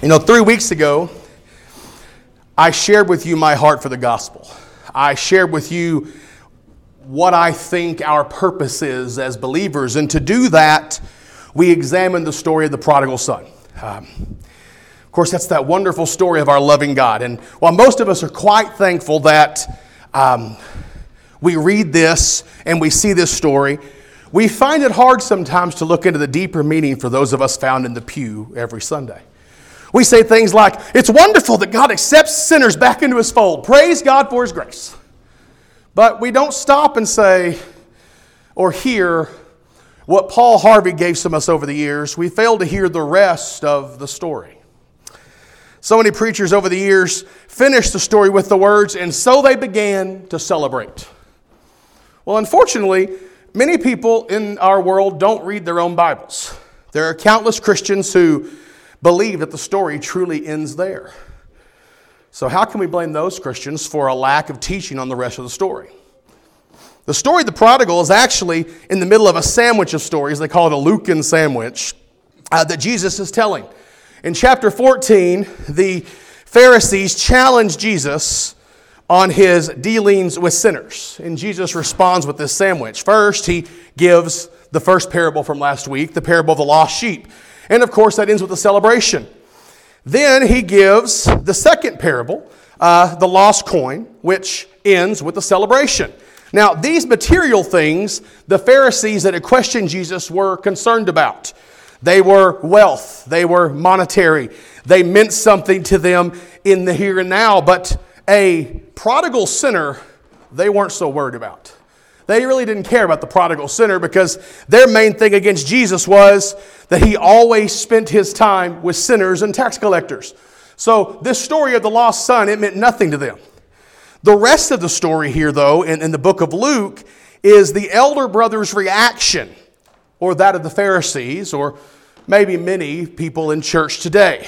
You know, three weeks ago, I shared with you my heart for the gospel. I shared with you what I think our purpose is as believers. And to do that, we examined the story of the prodigal son. Um, of course, that's that wonderful story of our loving God. And while most of us are quite thankful that um, we read this and we see this story, we find it hard sometimes to look into the deeper meaning for those of us found in the pew every Sunday. We say things like, It's wonderful that God accepts sinners back into his fold. Praise God for his grace. But we don't stop and say or hear what Paul Harvey gave some of us over the years. We fail to hear the rest of the story. So many preachers over the years finished the story with the words, and so they began to celebrate. Well, unfortunately, many people in our world don't read their own Bibles. There are countless Christians who believe that the story truly ends there. So, how can we blame those Christians for a lack of teaching on the rest of the story? The story of the prodigal is actually in the middle of a sandwich of stories. They call it a Lucan sandwich uh, that Jesus is telling. In chapter 14, the Pharisees challenge Jesus on his dealings with sinners. And Jesus responds with this sandwich. First, he gives the first parable from last week, the parable of the lost sheep. And of course, that ends with a celebration. Then he gives the second parable, uh, the lost coin, which ends with a celebration. Now, these material things, the Pharisees that had questioned Jesus were concerned about. They were wealth, they were monetary, they meant something to them in the here and now, but a prodigal sinner, they weren't so worried about. They really didn't care about the prodigal sinner because their main thing against Jesus was that he always spent his time with sinners and tax collectors. So, this story of the lost son, it meant nothing to them. The rest of the story here, though, in, in the book of Luke, is the elder brother's reaction, or that of the Pharisees, or maybe many people in church today.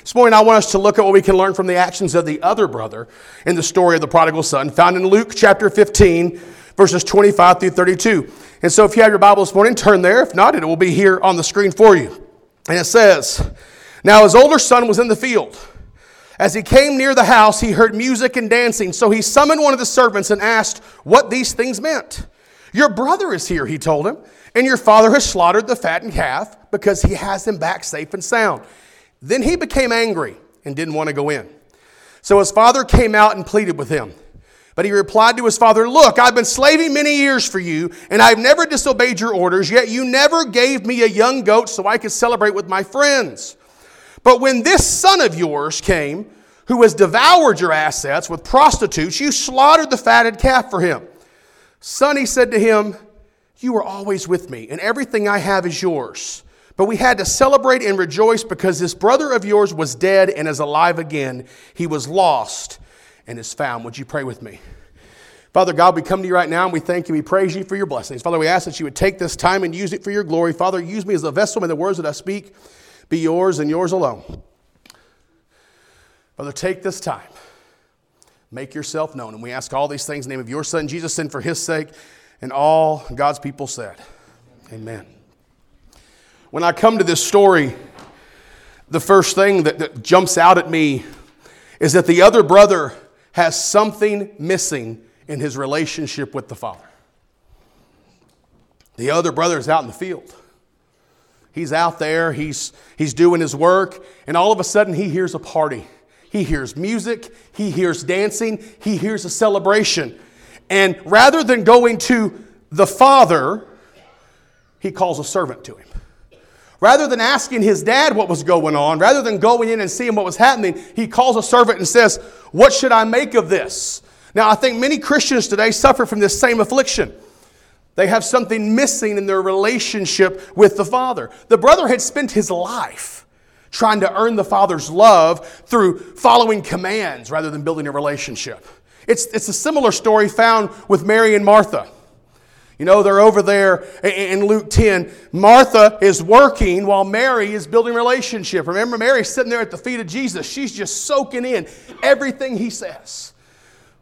This morning, I want us to look at what we can learn from the actions of the other brother in the story of the prodigal son, found in Luke chapter 15, verses 25 through 32. And so, if you have your Bible this morning, turn there. If not, it will be here on the screen for you. And it says, Now his older son was in the field. As he came near the house, he heard music and dancing. So he summoned one of the servants and asked what these things meant. Your brother is here, he told him, and your father has slaughtered the fattened calf because he has him back safe and sound. Then he became angry and didn't want to go in. So his father came out and pleaded with him. But he replied to his father, Look, I've been slaving many years for you, and I've never disobeyed your orders, yet you never gave me a young goat so I could celebrate with my friends. But when this son of yours came, who has devoured your assets with prostitutes, you slaughtered the fatted calf for him. Son, he said to him, You are always with me, and everything I have is yours. But we had to celebrate and rejoice because this brother of yours was dead and is alive again. He was lost and is found. Would you pray with me? Father God, we come to you right now and we thank you. We praise you for your blessings. Father, we ask that you would take this time and use it for your glory. Father, use me as a vessel. May the words that I speak be yours and yours alone. Father, take this time. Make yourself known. And we ask all these things in the name of your Son, Jesus, and for his sake. And all God's people said, Amen. When I come to this story, the first thing that, that jumps out at me is that the other brother has something missing in his relationship with the father. The other brother is out in the field. He's out there, he's, he's doing his work, and all of a sudden he hears a party. He hears music, he hears dancing, he hears a celebration. And rather than going to the father, he calls a servant to him. Rather than asking his dad what was going on, rather than going in and seeing what was happening, he calls a servant and says, What should I make of this? Now, I think many Christians today suffer from this same affliction. They have something missing in their relationship with the Father. The brother had spent his life trying to earn the Father's love through following commands rather than building a relationship. It's, it's a similar story found with Mary and Martha. You know, they're over there in Luke 10. Martha is working while Mary is building relationship. Remember, Mary's sitting there at the feet of Jesus. She's just soaking in everything he says.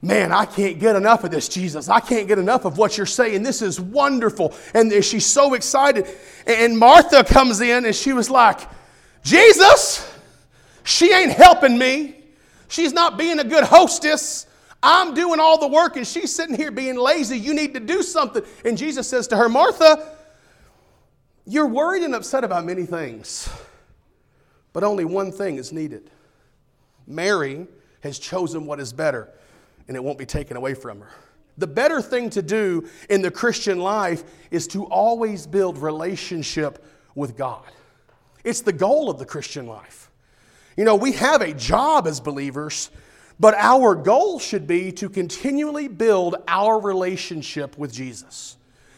Man, I can't get enough of this, Jesus. I can't get enough of what you're saying. This is wonderful. And she's so excited. And Martha comes in and she was like, Jesus, She ain't helping me. She's not being a good hostess. I'm doing all the work and she's sitting here being lazy. You need to do something. And Jesus says to her, Martha, you're worried and upset about many things, but only one thing is needed. Mary has chosen what is better, and it won't be taken away from her. The better thing to do in the Christian life is to always build relationship with God. It's the goal of the Christian life. You know, we have a job as believers, but our goal should be to continually build our relationship with Jesus,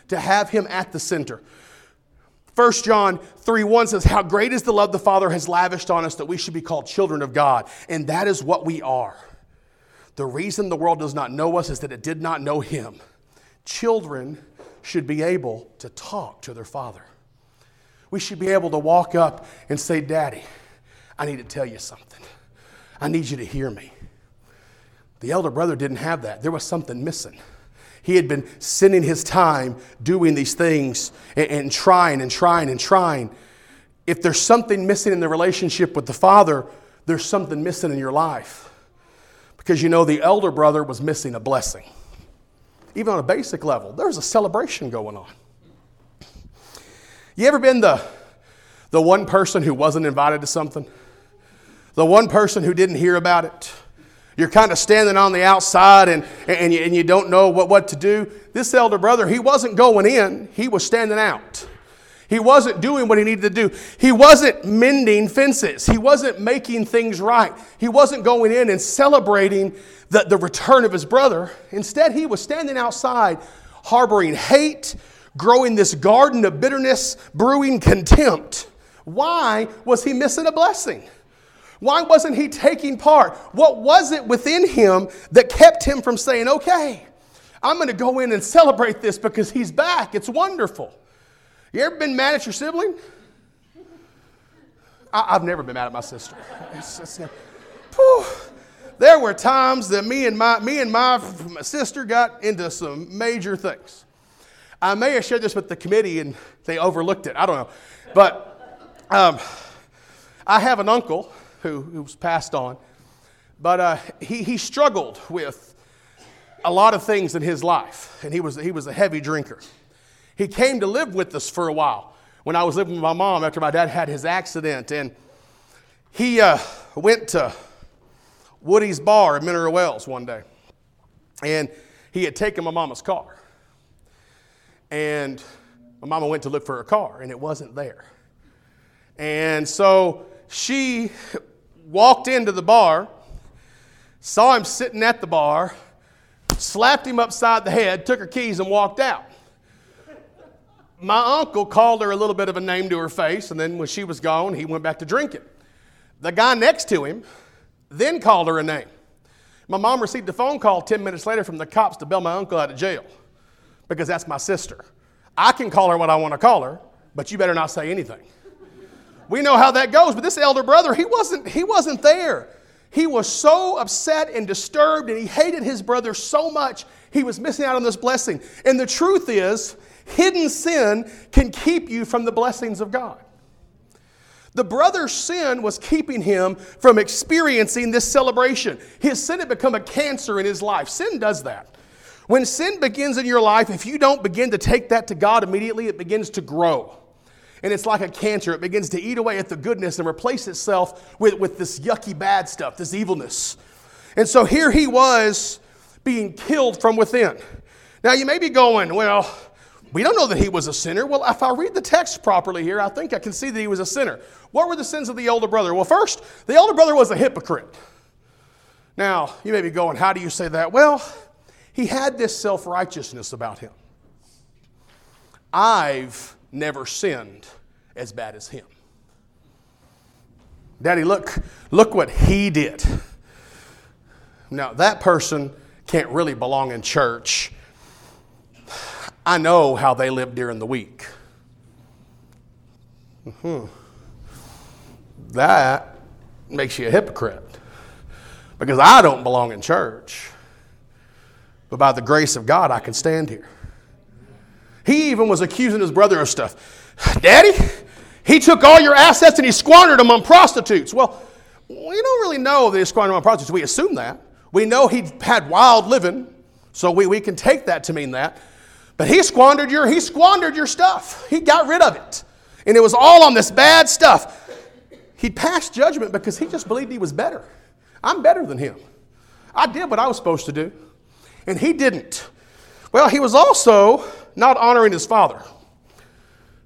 to have Him at the center. 1 John 3 1 says, How great is the love the Father has lavished on us that we should be called children of God. And that is what we are. The reason the world does not know us is that it did not know Him. Children should be able to talk to their Father. We should be able to walk up and say, Daddy, I need to tell you something. I need you to hear me. The elder brother didn't have that. There was something missing. He had been spending his time doing these things and, and, trying and trying and trying. If there's something missing in the relationship with the father, there's something missing in your life. Because you know, the elder brother was missing a blessing. Even on a basic level, there's a celebration going on. You ever been the, the one person who wasn't invited to something? The one person who didn't hear about it? You're kind of standing on the outside and, and, you, and you don't know what, what to do. This elder brother, he wasn't going in, he was standing out. He wasn't doing what he needed to do. He wasn't mending fences. He wasn't making things right. He wasn't going in and celebrating the, the return of his brother. Instead, he was standing outside, harboring hate, growing this garden of bitterness, brewing contempt. Why was he missing a blessing? Why wasn't he taking part? What was it within him that kept him from saying, okay, I'm going to go in and celebrate this because he's back? It's wonderful. You ever been mad at your sibling? I, have never been mad at my sister. It's, it's, there were times that me and my me and my, my sister got into some major things. I may have shared this with the committee and they overlooked it. I don't know, but um, I have an uncle who, who's passed on, but uh, he, he struggled with a lot of things in his life, and he was, he was a heavy drinker. He came to live with us for a while when I was living with my mom after my dad had his accident, and he uh, went to Woody's Bar in Mineral Wells one day, and he had taken my mama's car. And my mama went to look for her car, and it wasn't there. And so she walked into the bar, saw him sitting at the bar, slapped him upside the head, took her keys, and walked out. My uncle called her a little bit of a name to her face, and then when she was gone, he went back to drinking. The guy next to him then called her a name. My mom received a phone call 10 minutes later from the cops to bail my uncle out of jail because that's my sister. I can call her what I want to call her, but you better not say anything. We know how that goes, but this elder brother, he wasn't, he wasn't there. He was so upset and disturbed, and he hated his brother so much, he was missing out on this blessing. And the truth is, hidden sin can keep you from the blessings of God. The brother's sin was keeping him from experiencing this celebration. His sin had become a cancer in his life. Sin does that. When sin begins in your life, if you don't begin to take that to God immediately, it begins to grow and it's like a cancer. It begins to eat away at the goodness and replace itself with, with this yucky bad stuff, this evilness. And so here he was being killed from within. Now you may be going, well, we don't know that he was a sinner. Well, if I read the text properly here, I think I can see that he was a sinner. What were the sins of the older brother? Well, first, the older brother was a hypocrite. Now, you may be going, how do you say that? Well, he had this self righteousness about him. I've never sinned as bad as him. Daddy, look, look what he did. Now, that person can't really belong in church. I know how they live during the week. Mm-hmm. That makes you a hypocrite because I don't belong in church. But by the grace of God, I can stand here. He even was accusing his brother of stuff. Daddy, he took all your assets and he squandered them on prostitutes. Well, We don't really know that he squandered on prostitutes. We assume that. We know he had wild living, so we, we can take that to mean that. But he squandered your he squandered your stuff. He got rid of it. And it was all on this bad stuff. He passed judgment because he just believed he was better. I'm better than him. I did what I was supposed to do. And he didn't. Well, he was also not honoring his father.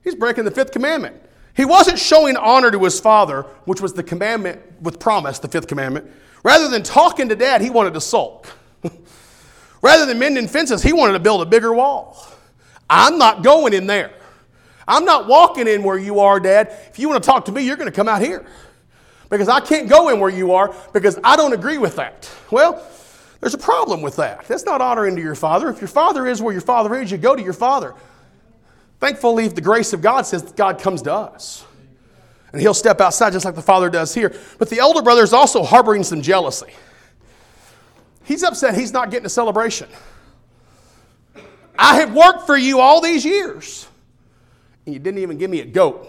He's breaking the fifth commandment. He wasn't showing honor to his father, which was the commandment with promise, the fifth commandment. Rather than talking to dad, he wanted to sulk. Rather than mending fences, he wanted to build a bigger wall. I'm not going in there. I'm not walking in where you are, Dad. If you want to talk to me, you're going to come out here. Because I can't go in where you are because I don't agree with that. Well, there's a problem with that. That's not honoring to your father. If your father is where your father is, you go to your father. Thankfully, if the grace of God says God comes to us. And he'll step outside just like the father does here. But the elder brother is also harboring some jealousy. He's upset he's not getting a celebration. I have worked for you all these years, and you didn't even give me a goat.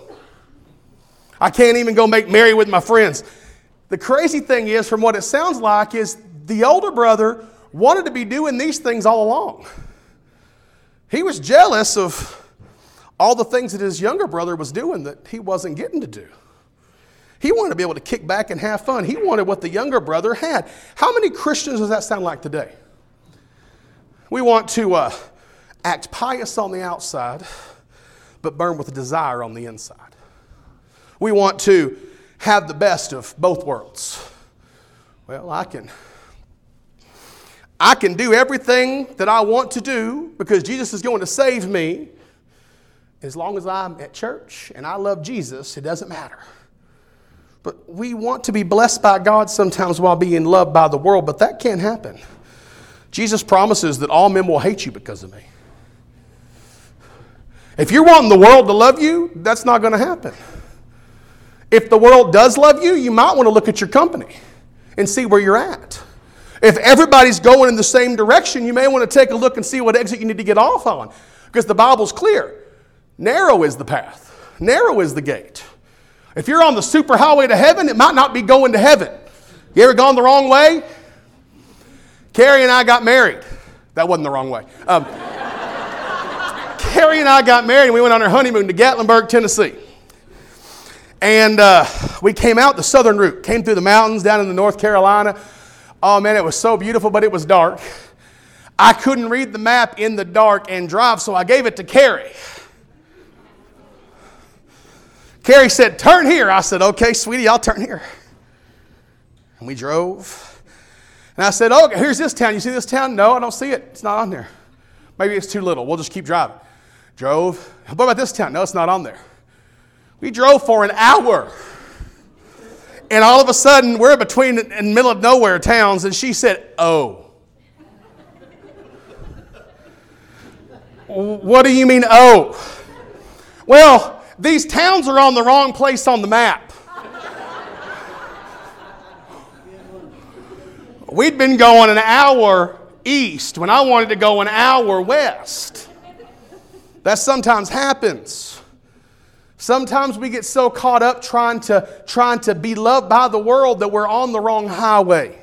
I can't even go make merry with my friends. The crazy thing is, from what it sounds like, is the older brother wanted to be doing these things all along. He was jealous of all the things that his younger brother was doing that he wasn't getting to do. He wanted to be able to kick back and have fun. He wanted what the younger brother had. How many Christians does that sound like today? We want to uh, act pious on the outside, but burn with desire on the inside. We want to have the best of both worlds. Well, I can I can do everything that I want to do because Jesus is going to save me, as long as I'm at church and I love Jesus, it doesn't matter. But we want to be blessed by God sometimes while being loved by the world, but that can't happen. Jesus promises that all men will hate you because of me. If you're wanting the world to love you, that's not going to happen. If the world does love you, you might want to look at your company and see where you're at. If everybody's going in the same direction, you may want to take a look and see what exit you need to get off on. Because the Bible's clear. Narrow is the path, narrow is the gate. If you're on the superhighway to heaven, it might not be going to heaven. You ever gone the wrong way? Carrie and I got married. That wasn't the wrong way. Um, Carrie and I got married and we went on our honeymoon to Gatlinburg, Tennessee. And uh, we came out the southern route, came through the mountains down into North Carolina. Oh man, it was so beautiful, but it was dark. I couldn't read the map in the dark and drive, so I gave it to Carrie. Carrie said, Turn here. I said, Okay, sweetie, I'll turn here. And we drove. And I said, Oh, here's this town. You see this town? No, I don't see it. It's not on there. Maybe it's too little. We'll just keep driving. Drove. What about this town? No, it's not on there. We drove for an hour. And all of a sudden, we're between in the middle of nowhere towns, and she said, Oh. what do you mean, oh? Well, these towns are on the wrong place on the map. We'd been going an hour east when I wanted to go an hour west. That sometimes happens. Sometimes we get so caught up trying to, trying to be loved by the world that we're on the wrong highway.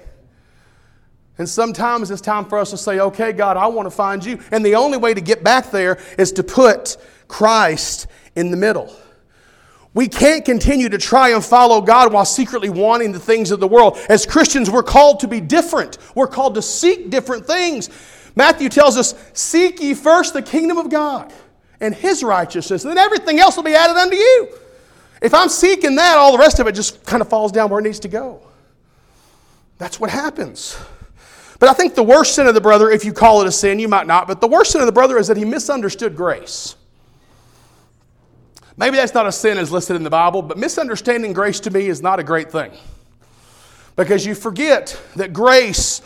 And sometimes it's time for us to say, okay, God, I want to find you. And the only way to get back there is to put Christ in the middle. We can't continue to try and follow God while secretly wanting the things of the world. As Christians, we're called to be different. We're called to seek different things. Matthew tells us, Seek ye first the kingdom of God and his righteousness, and then everything else will be added unto you. If I'm seeking that, all the rest of it just kind of falls down where it needs to go. That's what happens. But I think the worst sin of the brother, if you call it a sin, you might not, but the worst sin of the brother is that he misunderstood grace. Maybe that's not a sin as listed in the Bible, but misunderstanding grace to me is not a great thing. Because you forget that grace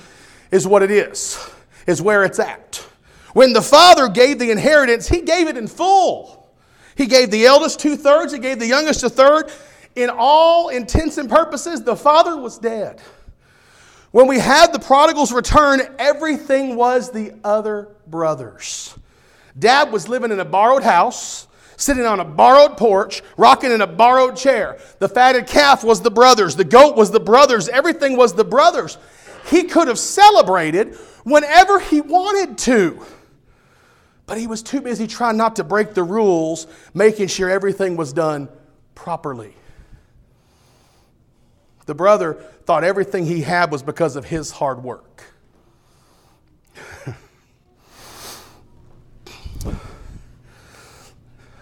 is what it is, is where it's at. When the father gave the inheritance, he gave it in full. He gave the eldest two thirds, he gave the youngest a third. In all intents and purposes, the father was dead. When we had the prodigal's return, everything was the other brothers. Dad was living in a borrowed house. sitting on a borrowed porch, rocking in a borrowed chair. The fatted calf was the brothers, the goat was the brothers, everything was the brothers. He could have celebrated whenever he wanted to. But he was too busy trying not to break the rules, making sure everything was done properly. The brother thought everything he had was because of his hard work.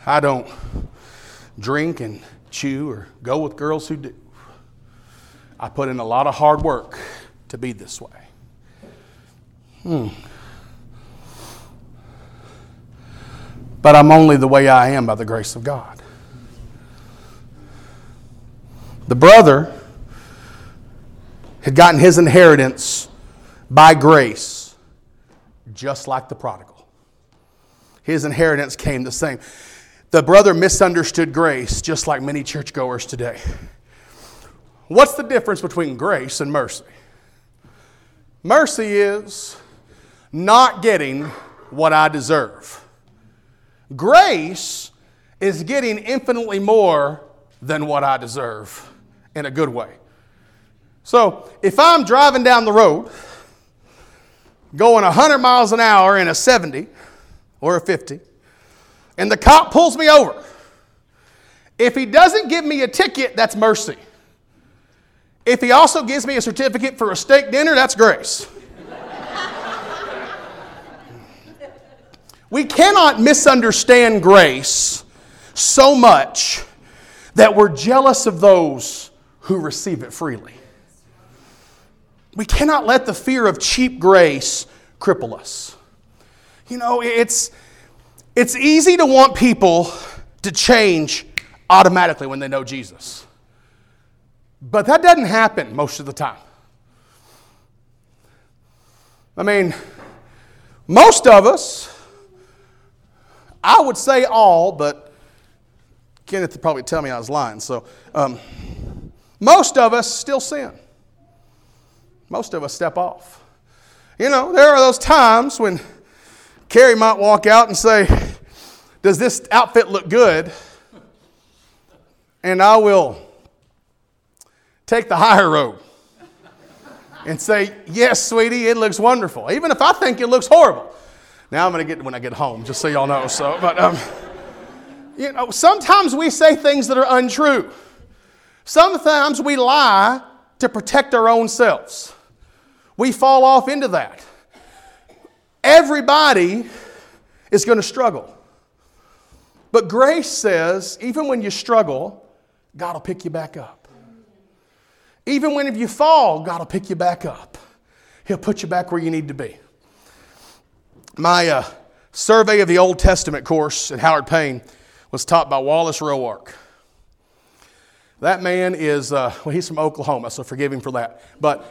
I don't drink and chew or go with girls who do. I put in a lot of hard work to be this way. Hmm. But I'm only the way I am by the grace of God. The brother had gotten his inheritance by grace, just like the prodigal. His inheritance came the same. The brother misunderstood grace, just like many churchgoers today. What's the difference between grace and mercy? Mercy is not getting what I deserve. Grace is getting infinitely more than what I deserve in a good way. So if I'm driving down the road going 100 miles an hour in a 70 or a 50, and the cop pulls me over, if he doesn't give me a ticket, that's mercy. If he also gives me a certificate for a steak dinner, that's grace. We cannot misunderstand grace so much that we're jealous of those who receive it freely. We cannot let the fear of cheap grace cripple us. You know, it's, it's easy to want people to change automatically when they know Jesus. But that doesn't happen most of the time. I mean, most of us, I would say all, but Kenneth would probably tell me I was lying. So, um, most of us still sin. Most of us step off. You know, there are those times when Carrie might walk out and say, Does this outfit look good? And I will take the higher road and say, Yes, sweetie, it looks wonderful, even if I think it looks horrible. Now I'm going to get when I get home, just so y'all know. So, but um, you know, sometimes we say things that are untrue. Sometimes we lie to protect our own selves. We fall off into that. Everybody is going to struggle. But grace says, even when you struggle, God will pick you back up. Even when if you fall, God will pick you back up. He'll put you back where you need to be. My uh, survey of the Old Testament course at Howard Payne was taught by Wallace Roark. That man is, uh, well, he's from Oklahoma, so forgive him for that. But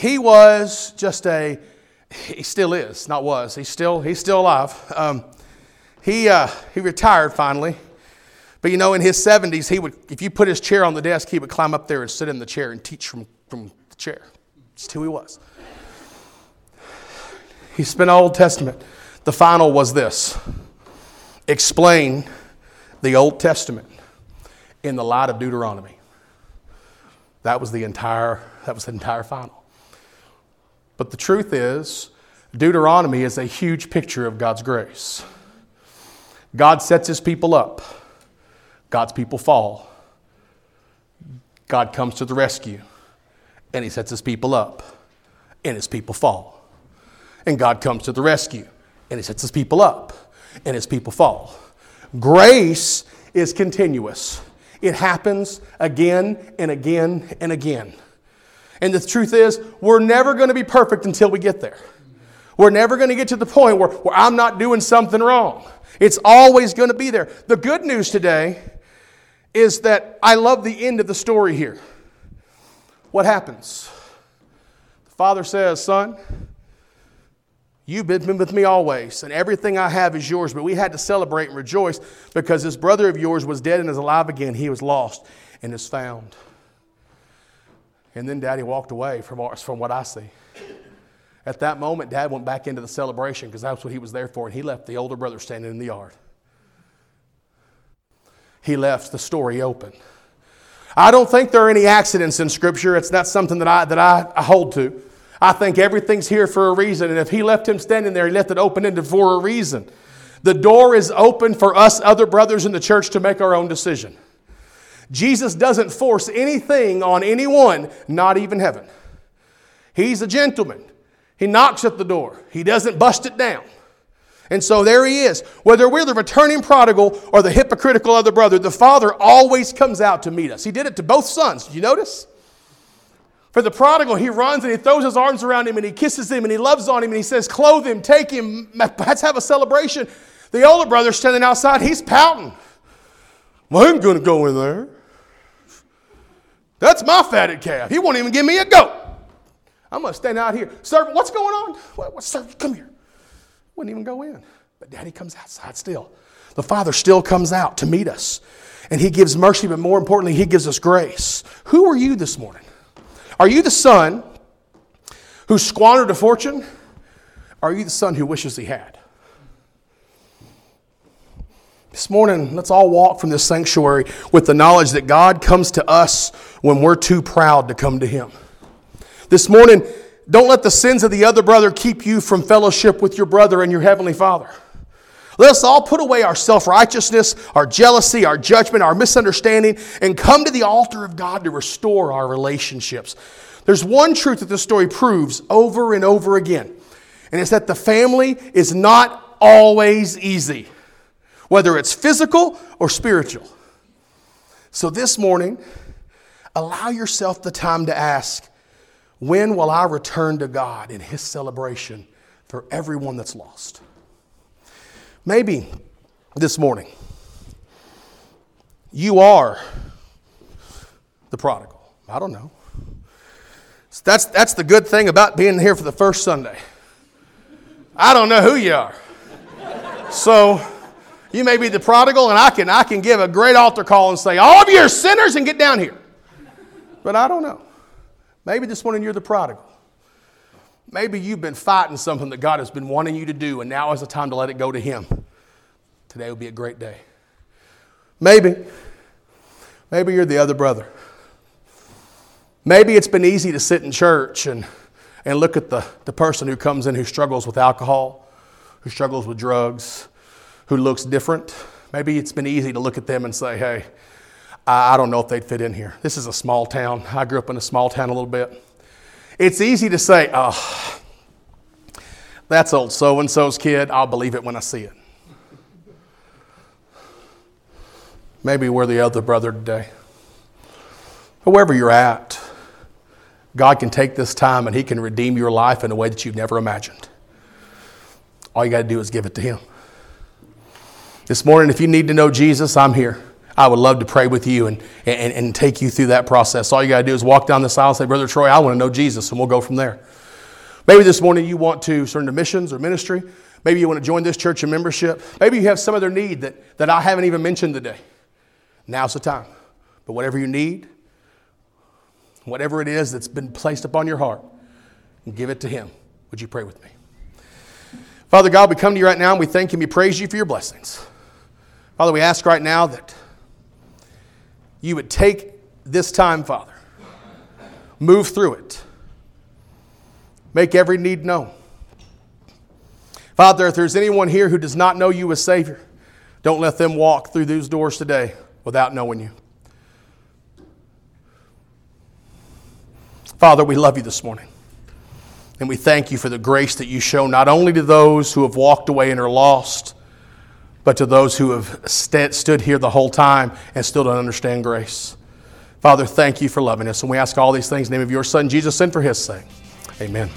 he was just a, he still is, not was, he's still, he's still alive. Um, he, uh, he retired finally but you know, in his 70s, he would, if you put his chair on the desk, he would climb up there and sit in the chair and teach from, from the chair. Just who he was. He spent Old Testament. The final was this explain the Old Testament in the light of Deuteronomy. That was the entire, that was the entire final. But the truth is, Deuteronomy is a huge picture of God's grace. God sets his people up God's people fall. God comes to the rescue and he sets his people up and his people fall. And God comes to the rescue and he sets his people up and his people fall. Grace is continuous. It happens again and again and again. And the truth is, we're never going to be perfect until we get there. We're never going to get to the point where, where I'm not doing something wrong. It's always going to be there. The good news today is that I love the end of the story here. What happens? The father says, Son, you've been with me always, and everything I have is yours. But we had to celebrate and rejoice because this brother of yours was dead and is alive again. He was lost and is found. And then daddy walked away from, from what I see. At that moment, dad went back into the celebration because that's what he was there for, and he left the older brother standing in the yard. he left the story open. I don't think there are any accidents in Scripture. It's not something that I, that I hold to. I think everything's here for a reason. And if he left him standing there, he left it open ended for a reason. The door is open for us, other brothers in the church, to make our own decision. Jesus doesn't force anything on anyone, not even heaven. He's a gentleman. He knocks at the door, he doesn't bust it down. And so there he is. Whether we're the returning prodigal or the hypocritical other brother, the father always comes out to meet us. He did it to both sons. Did you notice? For the prodigal, he runs and he throws his arms around him and he kisses him and he loves on him and he says, Clothe him, take him, let's have a celebration. The older brother standing outside, he's pouting. Well, I'm going to go in there. That's my fatted calf. He won't even give me a goat. I'm going to stand out here. Servant, what's going on? What, what, servant, come here. Wouldn't even go in. But daddy comes outside still. The father still comes out to meet us. And he gives mercy, but more importantly, he gives us grace. Who are you this morning? Are you the son who squandered a fortune? Or are you the son who wishes he had? This morning, let's all walk from this sanctuary with the knowledge that God comes to us when we're too proud to come to Him. This morning, don't let the sins of the other brother keep you from fellowship with your brother and your Heavenly Father. Let us all put away our self righteousness, our jealousy, our judgment, our misunderstanding, and come to the altar of God to restore our relationships. There's one truth that this story proves over and over again, and it's that the family is not always easy whether it's physical or spiritual. So this morning, allow yourself the time to ask, when will I return to God in His celebration for everyone that's lost? Maybe this morning, you are the prodigal. I don't know. So that's, that's the good thing about being here for the first Sunday. I don't know who you are. So, you may be the prodigal, and I can, I can give a great altar call and say, All of you are sinners and get down here. But I don't know. Maybe this morning you're the prodigal. Maybe you've been fighting something that God has been wanting you to do, and now is the time to let it go to Him. Today will be a great day. Maybe. Maybe you're the other brother. Maybe it's been easy to sit in church and, and look at the, the person who comes in who struggles with alcohol, who struggles with drugs, who looks different, maybe it's been easy to look at them and say, hey, I don't know if they'd fit in here. This is a small town. I grew up in a small town a little bit. It's easy to say, oh, that's old so and so's kid. I'll believe it when I see it. Maybe we're the other brother today. But wherever you're at, God can take this time and He can redeem your life in a way that you've never imagined. All you got to do is give it to Him. This morning, if you need to know Jesus, I'm here. I would love to pray with you and, and, and take you through that process. All you got to do is walk down this aisle and say, Brother Troy, I want to know Jesus, and we'll go from there. Maybe this morning you want to turn to missions or ministry. Maybe you want to join this church in membership. Maybe you have some other need that, that I haven't even mentioned today. Now's the time. But whatever you need, whatever it is that's been placed upon your heart, give it to Him. Would you pray with me? Father God, we come to you right now and we thank you and we praise you for your blessings. Father, we ask right now that you would take this time, Father, move through it, make every need known. Father, if there's anyone here who does not know you as Savior, don't let them walk through those doors today without knowing you. Father, we love you this morning. And we thank you for the grace that you show not only to those who have walked away and are lost, but to those who have st- stood here the whole time and still don't understand grace. Father, thank you for loving us. And we ask all these things in the name of your Son, Jesus, and for his sake. Amen.